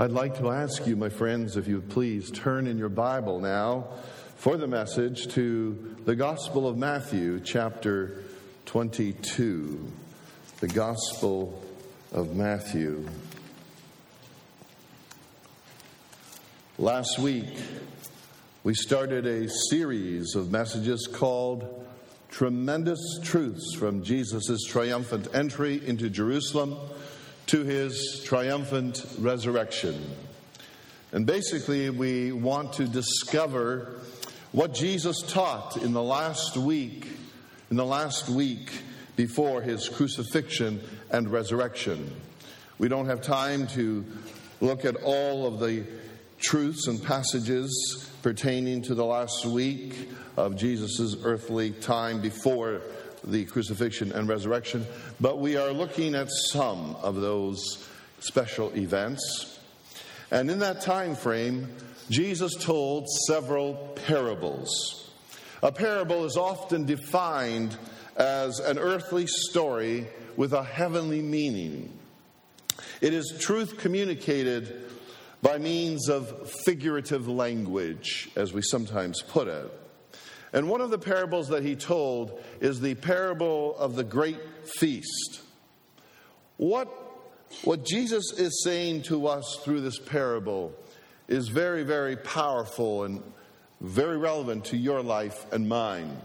I'd like to ask you, my friends, if you would please turn in your Bible now for the message to the Gospel of Matthew, chapter 22. The Gospel of Matthew. Last week, we started a series of messages called Tremendous Truths from Jesus' Triumphant Entry into Jerusalem to his triumphant resurrection. And basically, we want to discover what Jesus taught in the last week, in the last week before his crucifixion and resurrection. We don't have time to look at all of the truths and passages pertaining to the last week of Jesus' earthly time before the crucifixion and resurrection, but we are looking at some of those special events. And in that time frame, Jesus told several parables. A parable is often defined as an earthly story with a heavenly meaning. It is truth communicated by means of figurative language, as we sometimes put it. And one of the parables that he told is the parable of the great feast. What, what Jesus is saying to us through this parable is very, very powerful and very relevant to your life and mine.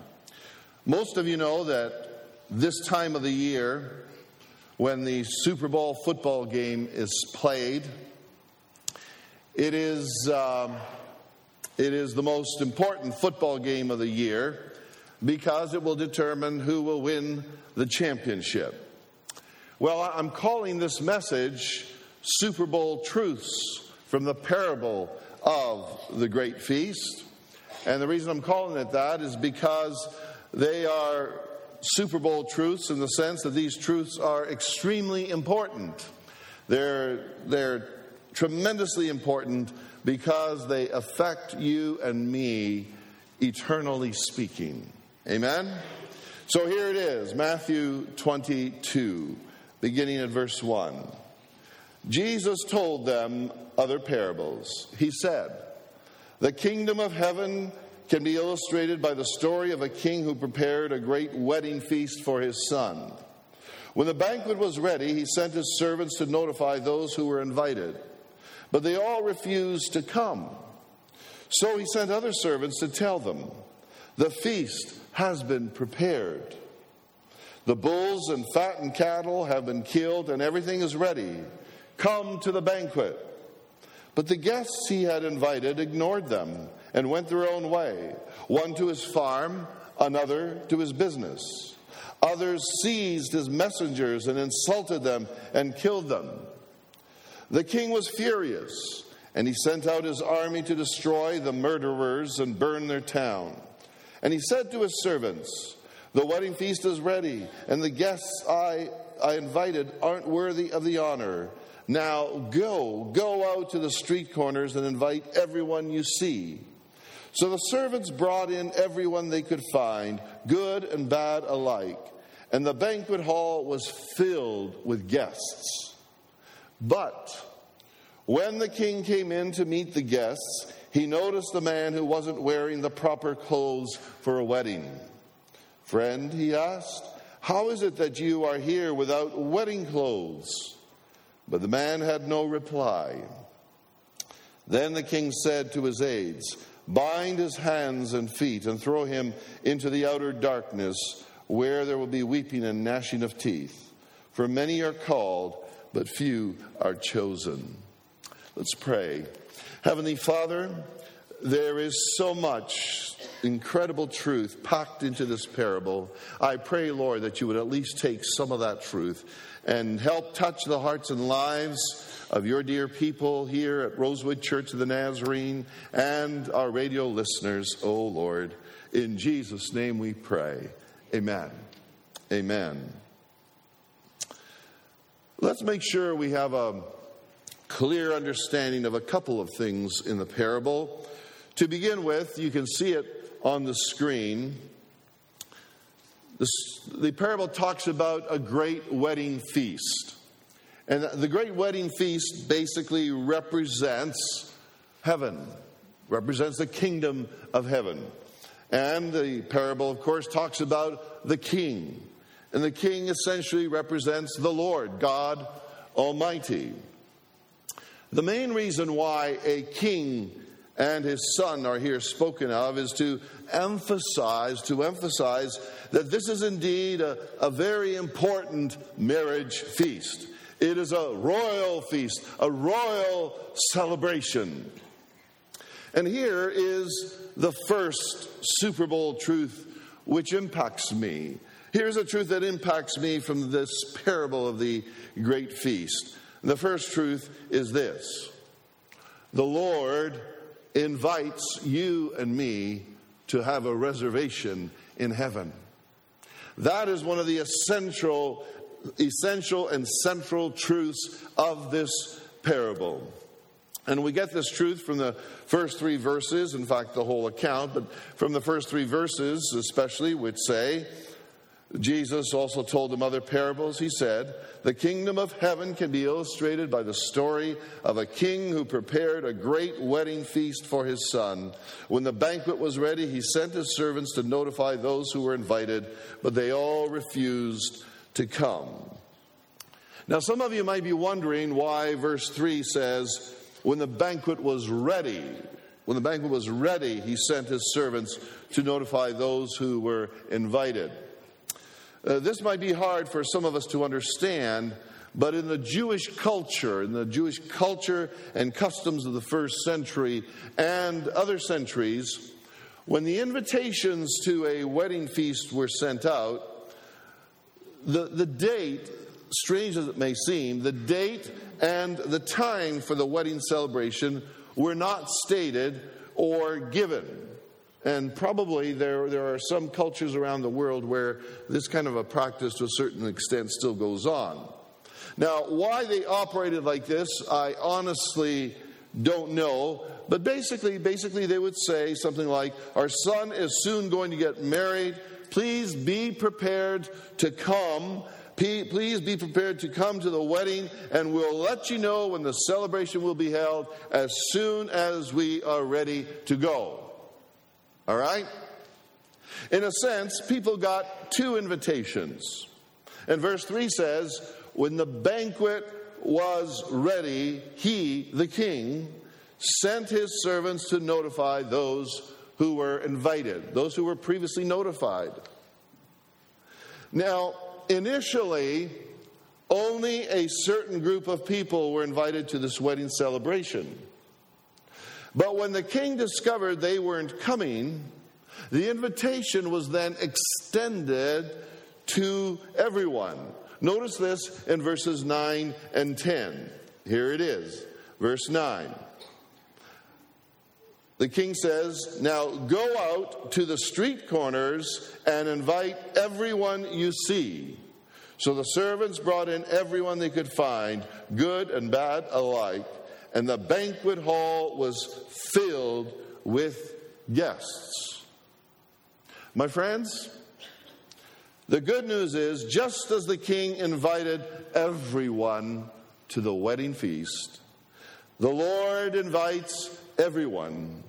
Most of you know that this time of the year, when the Super Bowl football game is played, it is. Um, it is the most important football game of the year because it will determine who will win the championship. Well, I'm calling this message Super Bowl Truths from the parable of the Great Feast. And the reason I'm calling it that is because they are Super Bowl truths in the sense that these truths are extremely important. They're, they're tremendously important because they affect you and me eternally speaking. Amen? So here it is Matthew 22, beginning at verse 1. Jesus told them other parables. He said, The kingdom of heaven can be illustrated by the story of a king who prepared a great wedding feast for his son. When the banquet was ready, he sent his servants to notify those who were invited. But they all refused to come. So he sent other servants to tell them, The feast has been prepared. The bulls and fattened cattle have been killed, and everything is ready. Come to the banquet. But the guests he had invited ignored them and went their own way, one to his farm, another to his business. Others seized his messengers and insulted them and killed them. The king was furious, and he sent out his army to destroy the murderers and burn their town. And he said to his servants, The wedding feast is ready, and the guests I, I invited aren't worthy of the honor. Now go, go out to the street corners and invite everyone you see. So the servants brought in everyone they could find, good and bad alike, and the banquet hall was filled with guests. But when the king came in to meet the guests, he noticed the man who wasn't wearing the proper clothes for a wedding. Friend, he asked, how is it that you are here without wedding clothes? But the man had no reply. Then the king said to his aides, Bind his hands and feet and throw him into the outer darkness, where there will be weeping and gnashing of teeth. For many are called, but few are chosen. Let's pray. Heavenly Father, there is so much incredible truth packed into this parable. I pray, Lord, that you would at least take some of that truth and help touch the hearts and lives of your dear people here at Rosewood Church of the Nazarene and our radio listeners, O oh Lord. In Jesus' name we pray. Amen. Amen. Let's make sure we have a clear understanding of a couple of things in the parable. To begin with, you can see it on the screen. The, the parable talks about a great wedding feast. And the great wedding feast basically represents heaven, represents the kingdom of heaven. And the parable, of course, talks about the king. And the king essentially represents the Lord, God Almighty. The main reason why a king and his son are here spoken of is to emphasize to emphasize that this is indeed a, a very important marriage feast. It is a royal feast a royal celebration. And here is the first super bowl truth which impacts me here's a truth that impacts me from this parable of the great feast the first truth is this the lord invites you and me to have a reservation in heaven. That is one of the essential, essential and central truths of this parable. And we get this truth from the first three verses, in fact, the whole account, but from the first three verses, especially, which say, Jesus also told them other parables. He said, The kingdom of heaven can be illustrated by the story of a king who prepared a great wedding feast for his son. When the banquet was ready, he sent his servants to notify those who were invited, but they all refused to come. Now, some of you might be wondering why verse 3 says, When the banquet was ready, when the banquet was ready, he sent his servants to notify those who were invited. Uh, this might be hard for some of us to understand, but in the Jewish culture, in the Jewish culture and customs of the first century and other centuries, when the invitations to a wedding feast were sent out, the, the date, strange as it may seem, the date and the time for the wedding celebration were not stated or given. And probably there, there are some cultures around the world where this kind of a practice to a certain extent still goes on. Now, why they operated like this, I honestly don't know. But basically, basically they would say something like, Our son is soon going to get married. Please be prepared to come. Please be prepared to come to the wedding, and we'll let you know when the celebration will be held as soon as we are ready to go. All right? In a sense, people got two invitations. And verse 3 says, When the banquet was ready, he, the king, sent his servants to notify those who were invited, those who were previously notified. Now, initially, only a certain group of people were invited to this wedding celebration. But when the king discovered they weren't coming, the invitation was then extended to everyone. Notice this in verses 9 and 10. Here it is, verse 9. The king says, Now go out to the street corners and invite everyone you see. So the servants brought in everyone they could find, good and bad alike and the banquet hall was filled with guests. My friends, the good news is just as the king invited everyone to the wedding feast, the Lord invites everyone,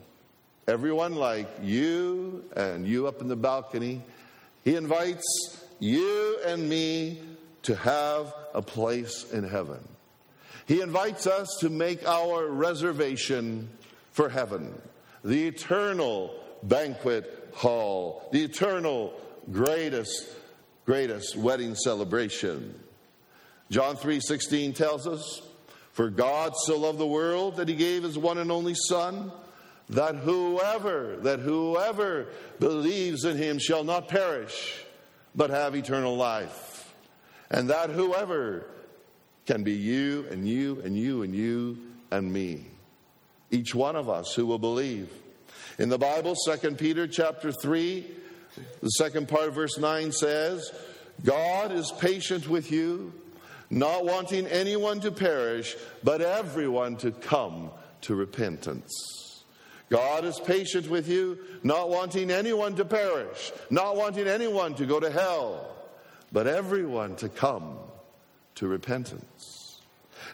everyone like you and you up in the balcony. He invites you and me to have a place in heaven. He invites us to make our reservation for heaven, the eternal banquet hall, the eternal greatest, greatest wedding celebration. John 3:16 tells us, "For God so loved the world that he gave his one and only son, that whoever, that whoever believes in him shall not perish, but have eternal life. And that whoever can be you and you and you and you and me. Each one of us who will believe. In the Bible, 2 Peter chapter 3, the second part of verse 9 says, God is patient with you, not wanting anyone to perish, but everyone to come to repentance. God is patient with you, not wanting anyone to perish, not wanting anyone to go to hell, but everyone to come to repentance.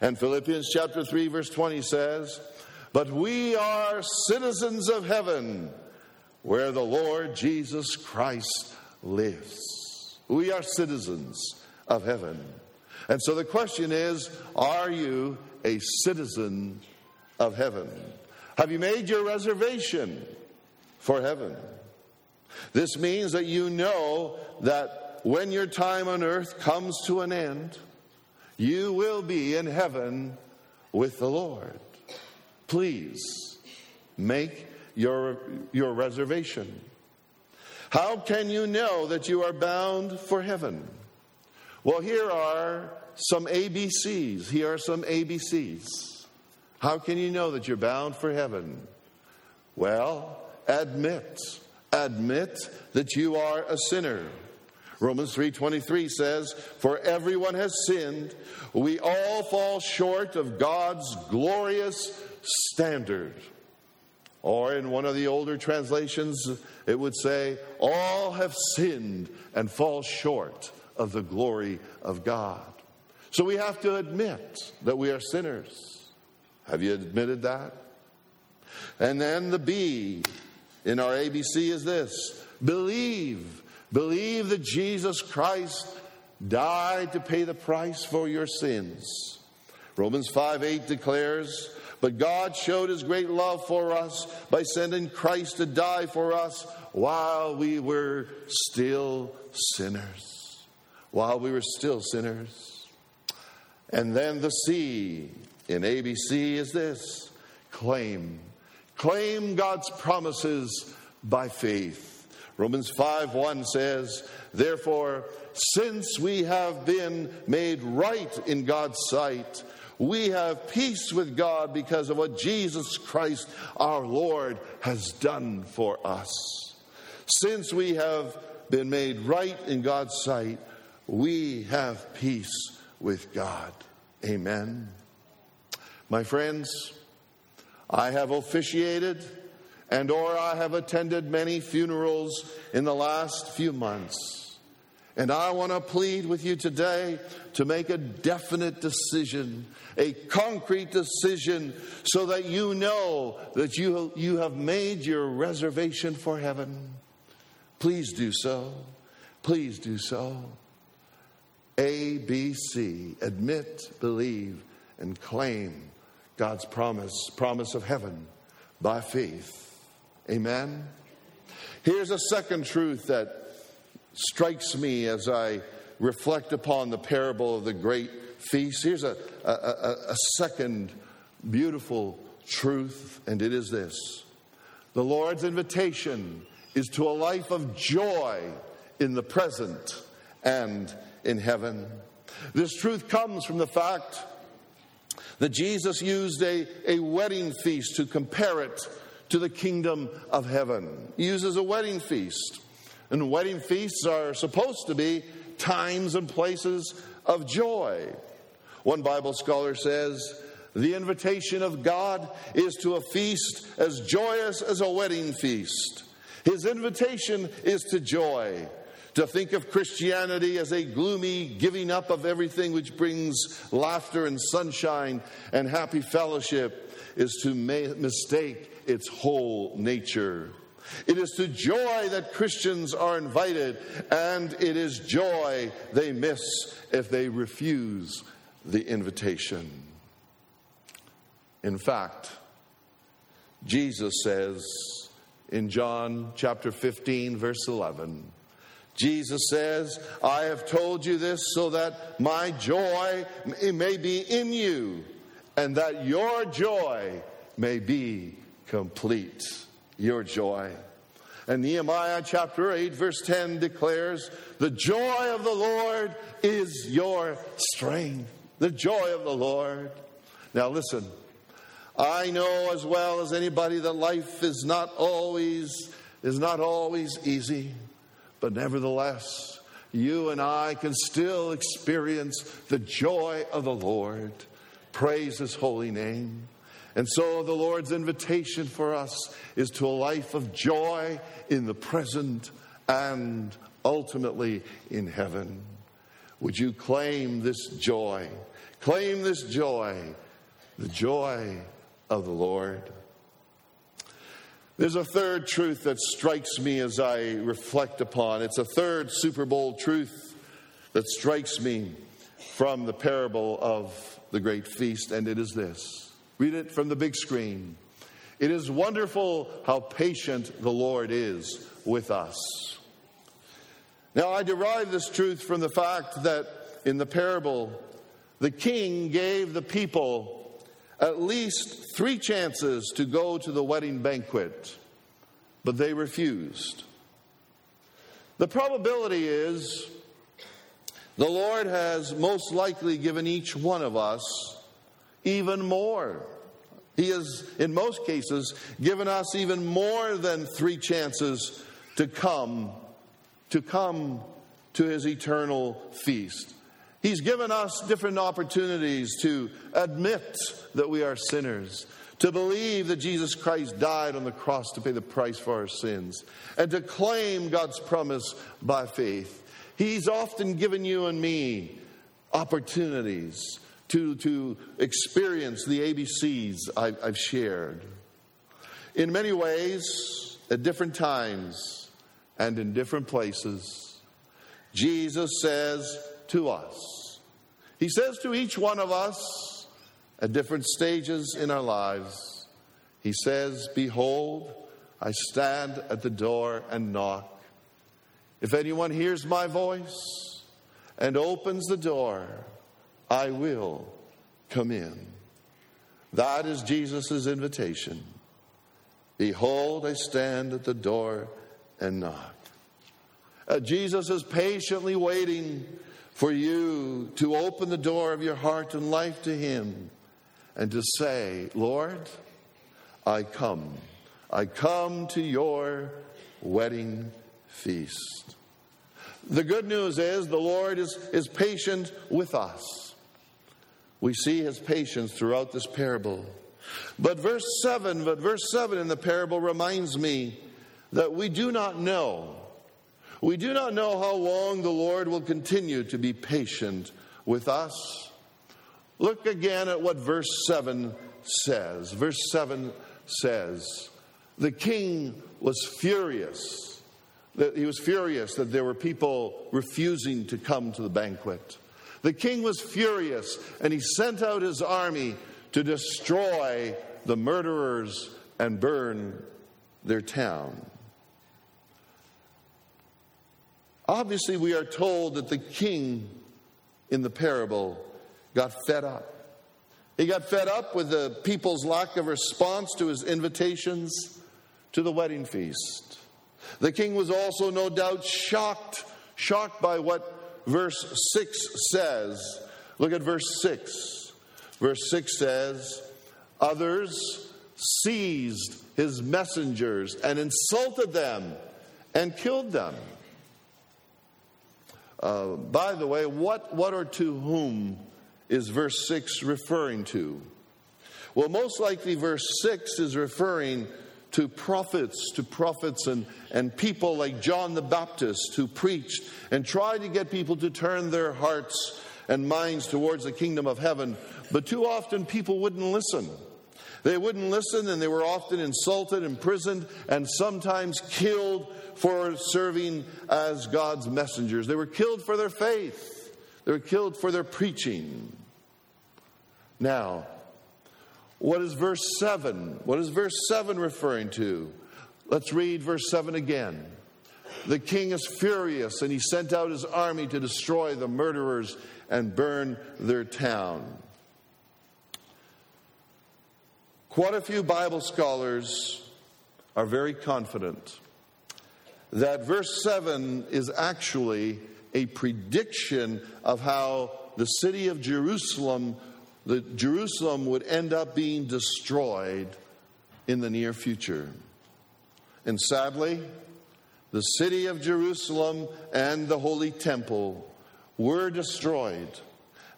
And Philippians chapter 3, verse 20 says, But we are citizens of heaven, where the Lord Jesus Christ lives. We are citizens of heaven. And so the question is Are you a citizen of heaven? Have you made your reservation for heaven? This means that you know that when your time on earth comes to an end, you will be in heaven with the Lord. Please make your, your reservation. How can you know that you are bound for heaven? Well, here are some ABCs. Here are some ABCs. How can you know that you're bound for heaven? Well, admit admit that you are a sinner. Romans 3:23 says, "For everyone has sinned, we all fall short of God's glorious standard." Or in one of the older translations, it would say, "All have sinned and fall short of the glory of God." So we have to admit that we are sinners. Have you admitted that? And then the B, in our ABC is this believe. Believe that Jesus Christ died to pay the price for your sins. Romans 5 8 declares, But God showed his great love for us by sending Christ to die for us while we were still sinners. While we were still sinners. And then the C in ABC is this claim Claim God's promises by faith. Romans 5 1 says, Therefore, since we have been made right in God's sight, we have peace with God because of what Jesus Christ our Lord has done for us. Since we have been made right in God's sight, we have peace with God. Amen. My friends, I have officiated and or I have attended many funerals in the last few months. And I want to plead with you today to make a definite decision, a concrete decision, so that you know that you, you have made your reservation for heaven. Please do so. Please do so. A, B, C. Admit, believe, and claim God's promise, promise of heaven by faith. Amen. Here's a second truth that strikes me as I reflect upon the parable of the great feast. Here's a, a, a, a second beautiful truth, and it is this the Lord's invitation is to a life of joy in the present and in heaven. This truth comes from the fact that Jesus used a, a wedding feast to compare it to the kingdom of heaven. He uses a wedding feast. And wedding feasts are supposed to be times and places of joy. One Bible scholar says, the invitation of God is to a feast as joyous as a wedding feast. His invitation is to joy. To think of Christianity as a gloomy giving up of everything which brings laughter and sunshine and happy fellowship is to mistake its whole nature. It is to joy that Christians are invited, and it is joy they miss if they refuse the invitation. In fact, Jesus says in John chapter 15, verse 11, Jesus says, I have told you this so that my joy may be in you and that your joy may be complete. Your joy. And Nehemiah chapter 8, verse 10 declares, The joy of the Lord is your strength. The joy of the Lord. Now listen, I know as well as anybody that life is not always is not always easy. But nevertheless, you and I can still experience the joy of the Lord. Praise his holy name. And so the Lord's invitation for us is to a life of joy in the present and ultimately in heaven. Would you claim this joy? Claim this joy, the joy of the Lord. There's a third truth that strikes me as I reflect upon. It's a third Super Bowl truth that strikes me from the parable of the great feast, and it is this. Read it from the big screen. It is wonderful how patient the Lord is with us. Now, I derive this truth from the fact that in the parable, the king gave the people at least three chances to go to the wedding banquet, but they refused. The probability is the Lord has most likely given each one of us even more. He has, in most cases, given us even more than three chances to come, to come to his eternal feast. He's given us different opportunities to admit that we are sinners, to believe that Jesus Christ died on the cross to pay the price for our sins, and to claim God's promise by faith. He's often given you and me opportunities to, to experience the ABCs I, I've shared. In many ways, at different times, and in different places, Jesus says to us, He says to each one of us at different stages in our lives, He says, Behold, I stand at the door and knock. If anyone hears my voice and opens the door, I will come in. That is Jesus' invitation. Behold, I stand at the door and knock. Uh, Jesus is patiently waiting for you to open the door of your heart and life to Him and to say, Lord, I come. I come to your wedding feast. The good news is the Lord is, is patient with us. We see his patience throughout this parable. But verse 7, but verse 7 in the parable reminds me that we do not know. We do not know how long the Lord will continue to be patient with us. Look again at what verse 7 says. Verse 7 says, The king was furious that he was furious that there were people refusing to come to the banquet. The king was furious and he sent out his army to destroy the murderers and burn their town. Obviously, we are told that the king in the parable got fed up. He got fed up with the people's lack of response to his invitations to the wedding feast. The king was also no doubt shocked, shocked by what verse 6 says. Look at verse 6. Verse 6 says, Others seized his messengers and insulted them and killed them. Uh, by the way, what, what or to whom is verse 6 referring to? Well, most likely, verse 6 is referring to prophets, to prophets and, and people like John the Baptist who preached and tried to get people to turn their hearts and minds towards the kingdom of heaven. But too often people wouldn't listen. They wouldn't listen and they were often insulted, imprisoned, and sometimes killed for serving as God's messengers. They were killed for their faith, they were killed for their preaching. Now, what is verse 7? What is verse 7 referring to? Let's read verse 7 again. The king is furious, and he sent out his army to destroy the murderers and burn their town. Quite a few Bible scholars are very confident that verse 7 is actually a prediction of how the city of Jerusalem that Jerusalem would end up being destroyed in the near future. And sadly, the city of Jerusalem and the Holy Temple were destroyed.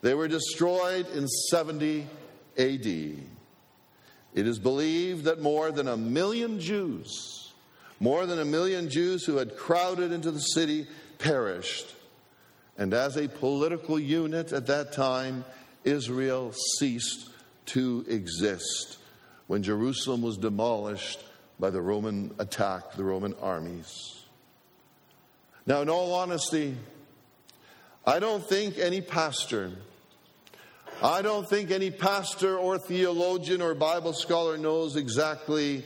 They were destroyed in 70 AD. It is believed that more than a million Jews, more than a million Jews who had crowded into the city, perished. And as a political unit at that time, Israel ceased to exist when Jerusalem was demolished by the Roman attack, the Roman armies. Now, in all honesty, I don't think any pastor, I don't think any pastor or theologian or Bible scholar knows exactly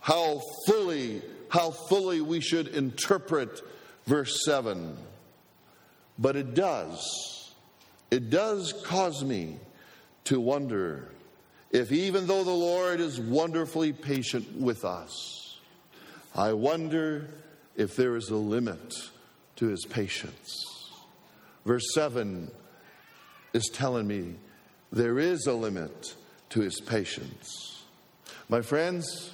how fully, how fully we should interpret verse 7. But it does. It does cause me to wonder if even though the Lord is wonderfully patient with us, I wonder if there is a limit to his patience. Verse 7 is telling me there is a limit to his patience. My friends,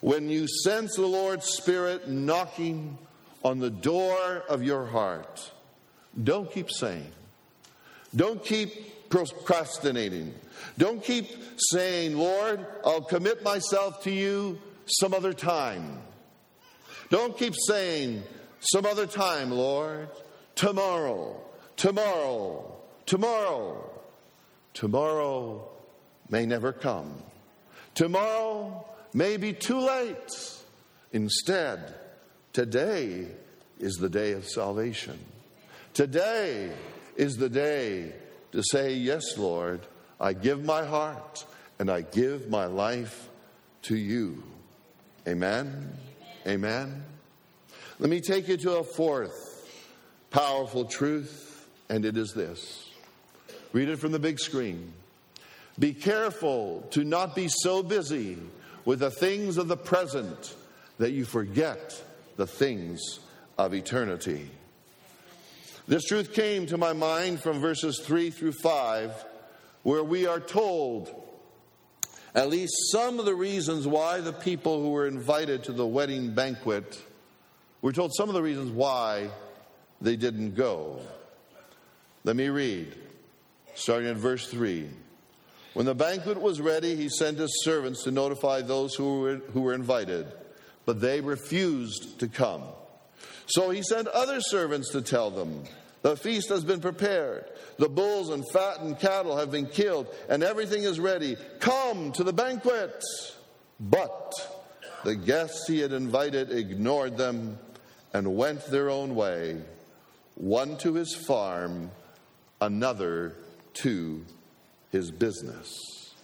when you sense the Lord's Spirit knocking on the door of your heart, don't keep saying, don't keep procrastinating. Don't keep saying, Lord, I'll commit myself to you some other time. Don't keep saying, some other time, Lord. Tomorrow, tomorrow, tomorrow. Tomorrow may never come. Tomorrow may be too late. Instead, today is the day of salvation. Today is the day to say, Yes, Lord, I give my heart and I give my life to you. Amen. Amen. Let me take you to a fourth powerful truth, and it is this. Read it from the big screen. Be careful to not be so busy with the things of the present that you forget the things of eternity. This truth came to my mind from verses 3 through 5, where we are told at least some of the reasons why the people who were invited to the wedding banquet, we're told some of the reasons why they didn't go. Let me read, starting at verse 3. When the banquet was ready, he sent his servants to notify those who were, who were invited, but they refused to come. So he sent other servants to tell them, The feast has been prepared, the bulls and fattened cattle have been killed, and everything is ready. Come to the banquet. But the guests he had invited ignored them and went their own way, one to his farm, another to his business.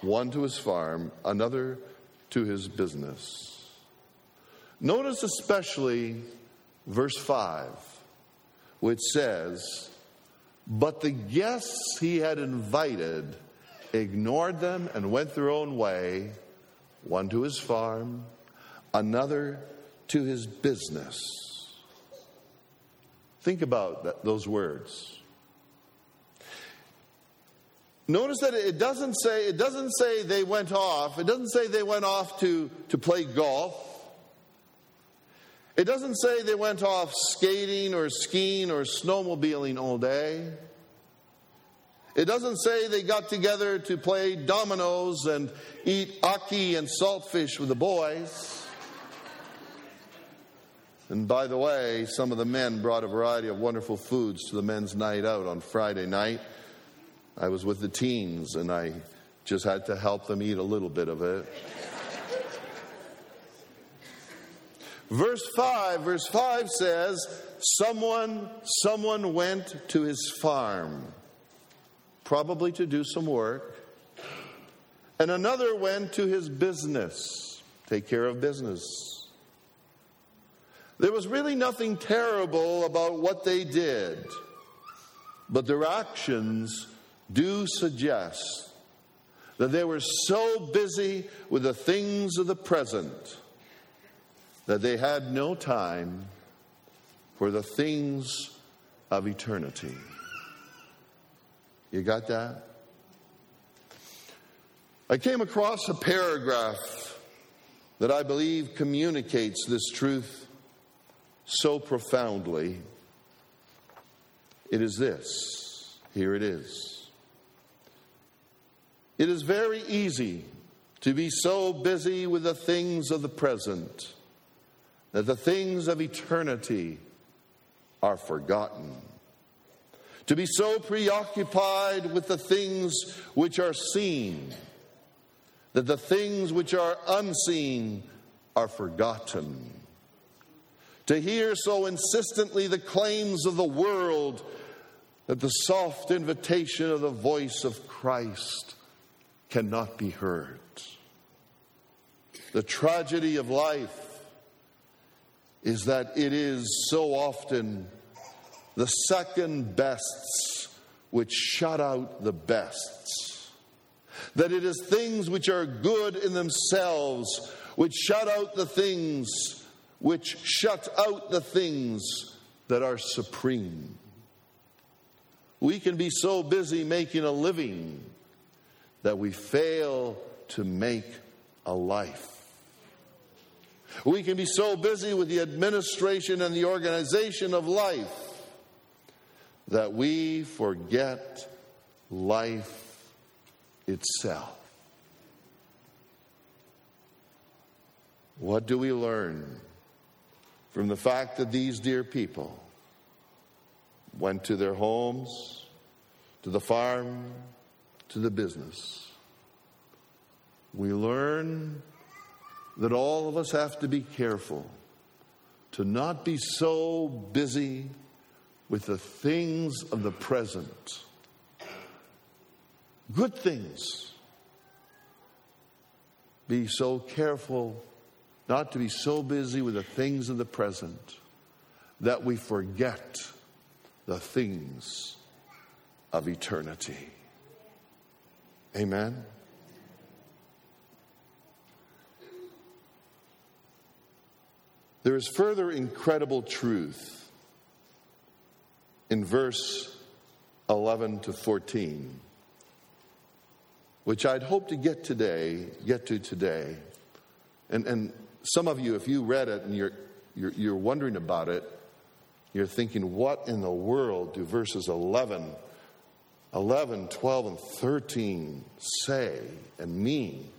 One to his farm, another to his business. Notice especially verse 5, which says, But the guests he had invited ignored them and went their own way, one to his farm, another to his business. Think about that, those words. Notice that it doesn't say it doesn't say they went off. It doesn't say they went off to, to play golf. It doesn't say they went off skating or skiing or snowmobiling all day. It doesn't say they got together to play dominoes and eat ackee and saltfish with the boys. And by the way, some of the men brought a variety of wonderful foods to the men's night out on Friday night. I was with the teens and I just had to help them eat a little bit of it. Verse 5, verse 5 says, someone someone went to his farm probably to do some work and another went to his business take care of business. There was really nothing terrible about what they did but their actions do suggest that they were so busy with the things of the present that they had no time for the things of eternity. You got that? I came across a paragraph that I believe communicates this truth so profoundly. It is this. Here it is. It is very easy to be so busy with the things of the present that the things of eternity are forgotten. to be so preoccupied with the things which are seen that the things which are unseen are forgotten. To hear so insistently the claims of the world that the soft invitation of the voice of Christ cannot be heard. The tragedy of life is that it is so often the second bests which shut out the bests. That it is things which are good in themselves which shut out the things which shut out the things that are supreme. We can be so busy making a living that we fail to make a life. We can be so busy with the administration and the organization of life that we forget life itself. What do we learn from the fact that these dear people went to their homes, to the farm, to the business? We learn that all of us have to be careful to not be so busy with the things of the present. Good things. Be so careful not to be so busy with the things of the present that we forget the things of eternity. Amen. There is further incredible truth in verse 11 to 14, which I'd hope to get today, get to today. And, and some of you, if you read it and you're, you're, you're wondering about it, you're thinking, what in the world do verses 11, 11, 12, and 13 say and mean?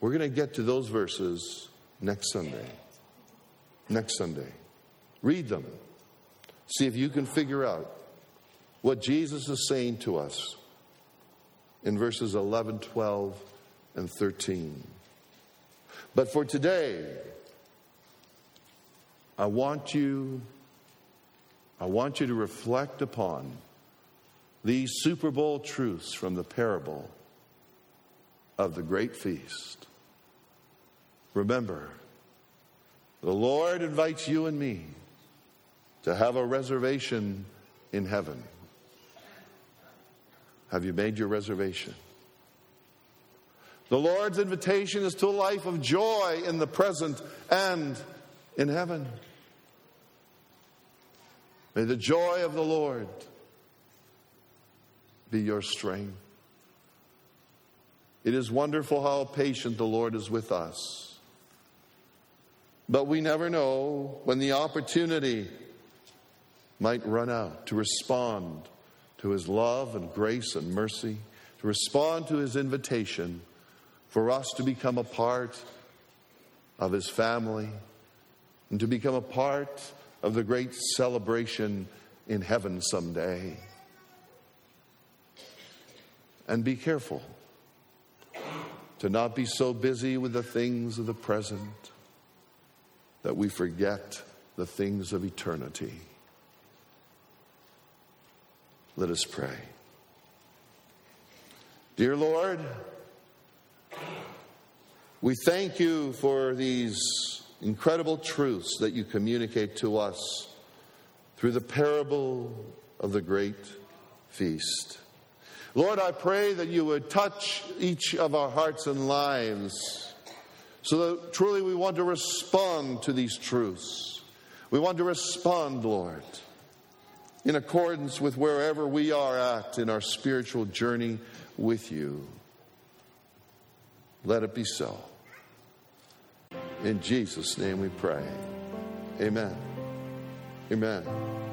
We're going to get to those verses next Sunday. Next Sunday. Read them. See if you can figure out what Jesus is saying to us in verses 11, 12, and 13. But for today, I want you I want you to reflect upon these Super Bowl truths from the parable of the great feast. Remember, the Lord invites you and me to have a reservation in heaven. Have you made your reservation? The Lord's invitation is to a life of joy in the present and in heaven. May the joy of the Lord be your strength. It is wonderful how patient the Lord is with us. But we never know when the opportunity might run out to respond to his love and grace and mercy, to respond to his invitation for us to become a part of his family and to become a part of the great celebration in heaven someday. And be careful to not be so busy with the things of the present that we forget the things of eternity. Let us pray. Dear Lord, we thank you for these incredible truths that you communicate to us through the parable of the great feast. Lord, I pray that you would touch each of our hearts and lives so that truly we want to respond to these truths. We want to respond, Lord, in accordance with wherever we are at in our spiritual journey with you. Let it be so. In Jesus' name we pray. Amen. Amen.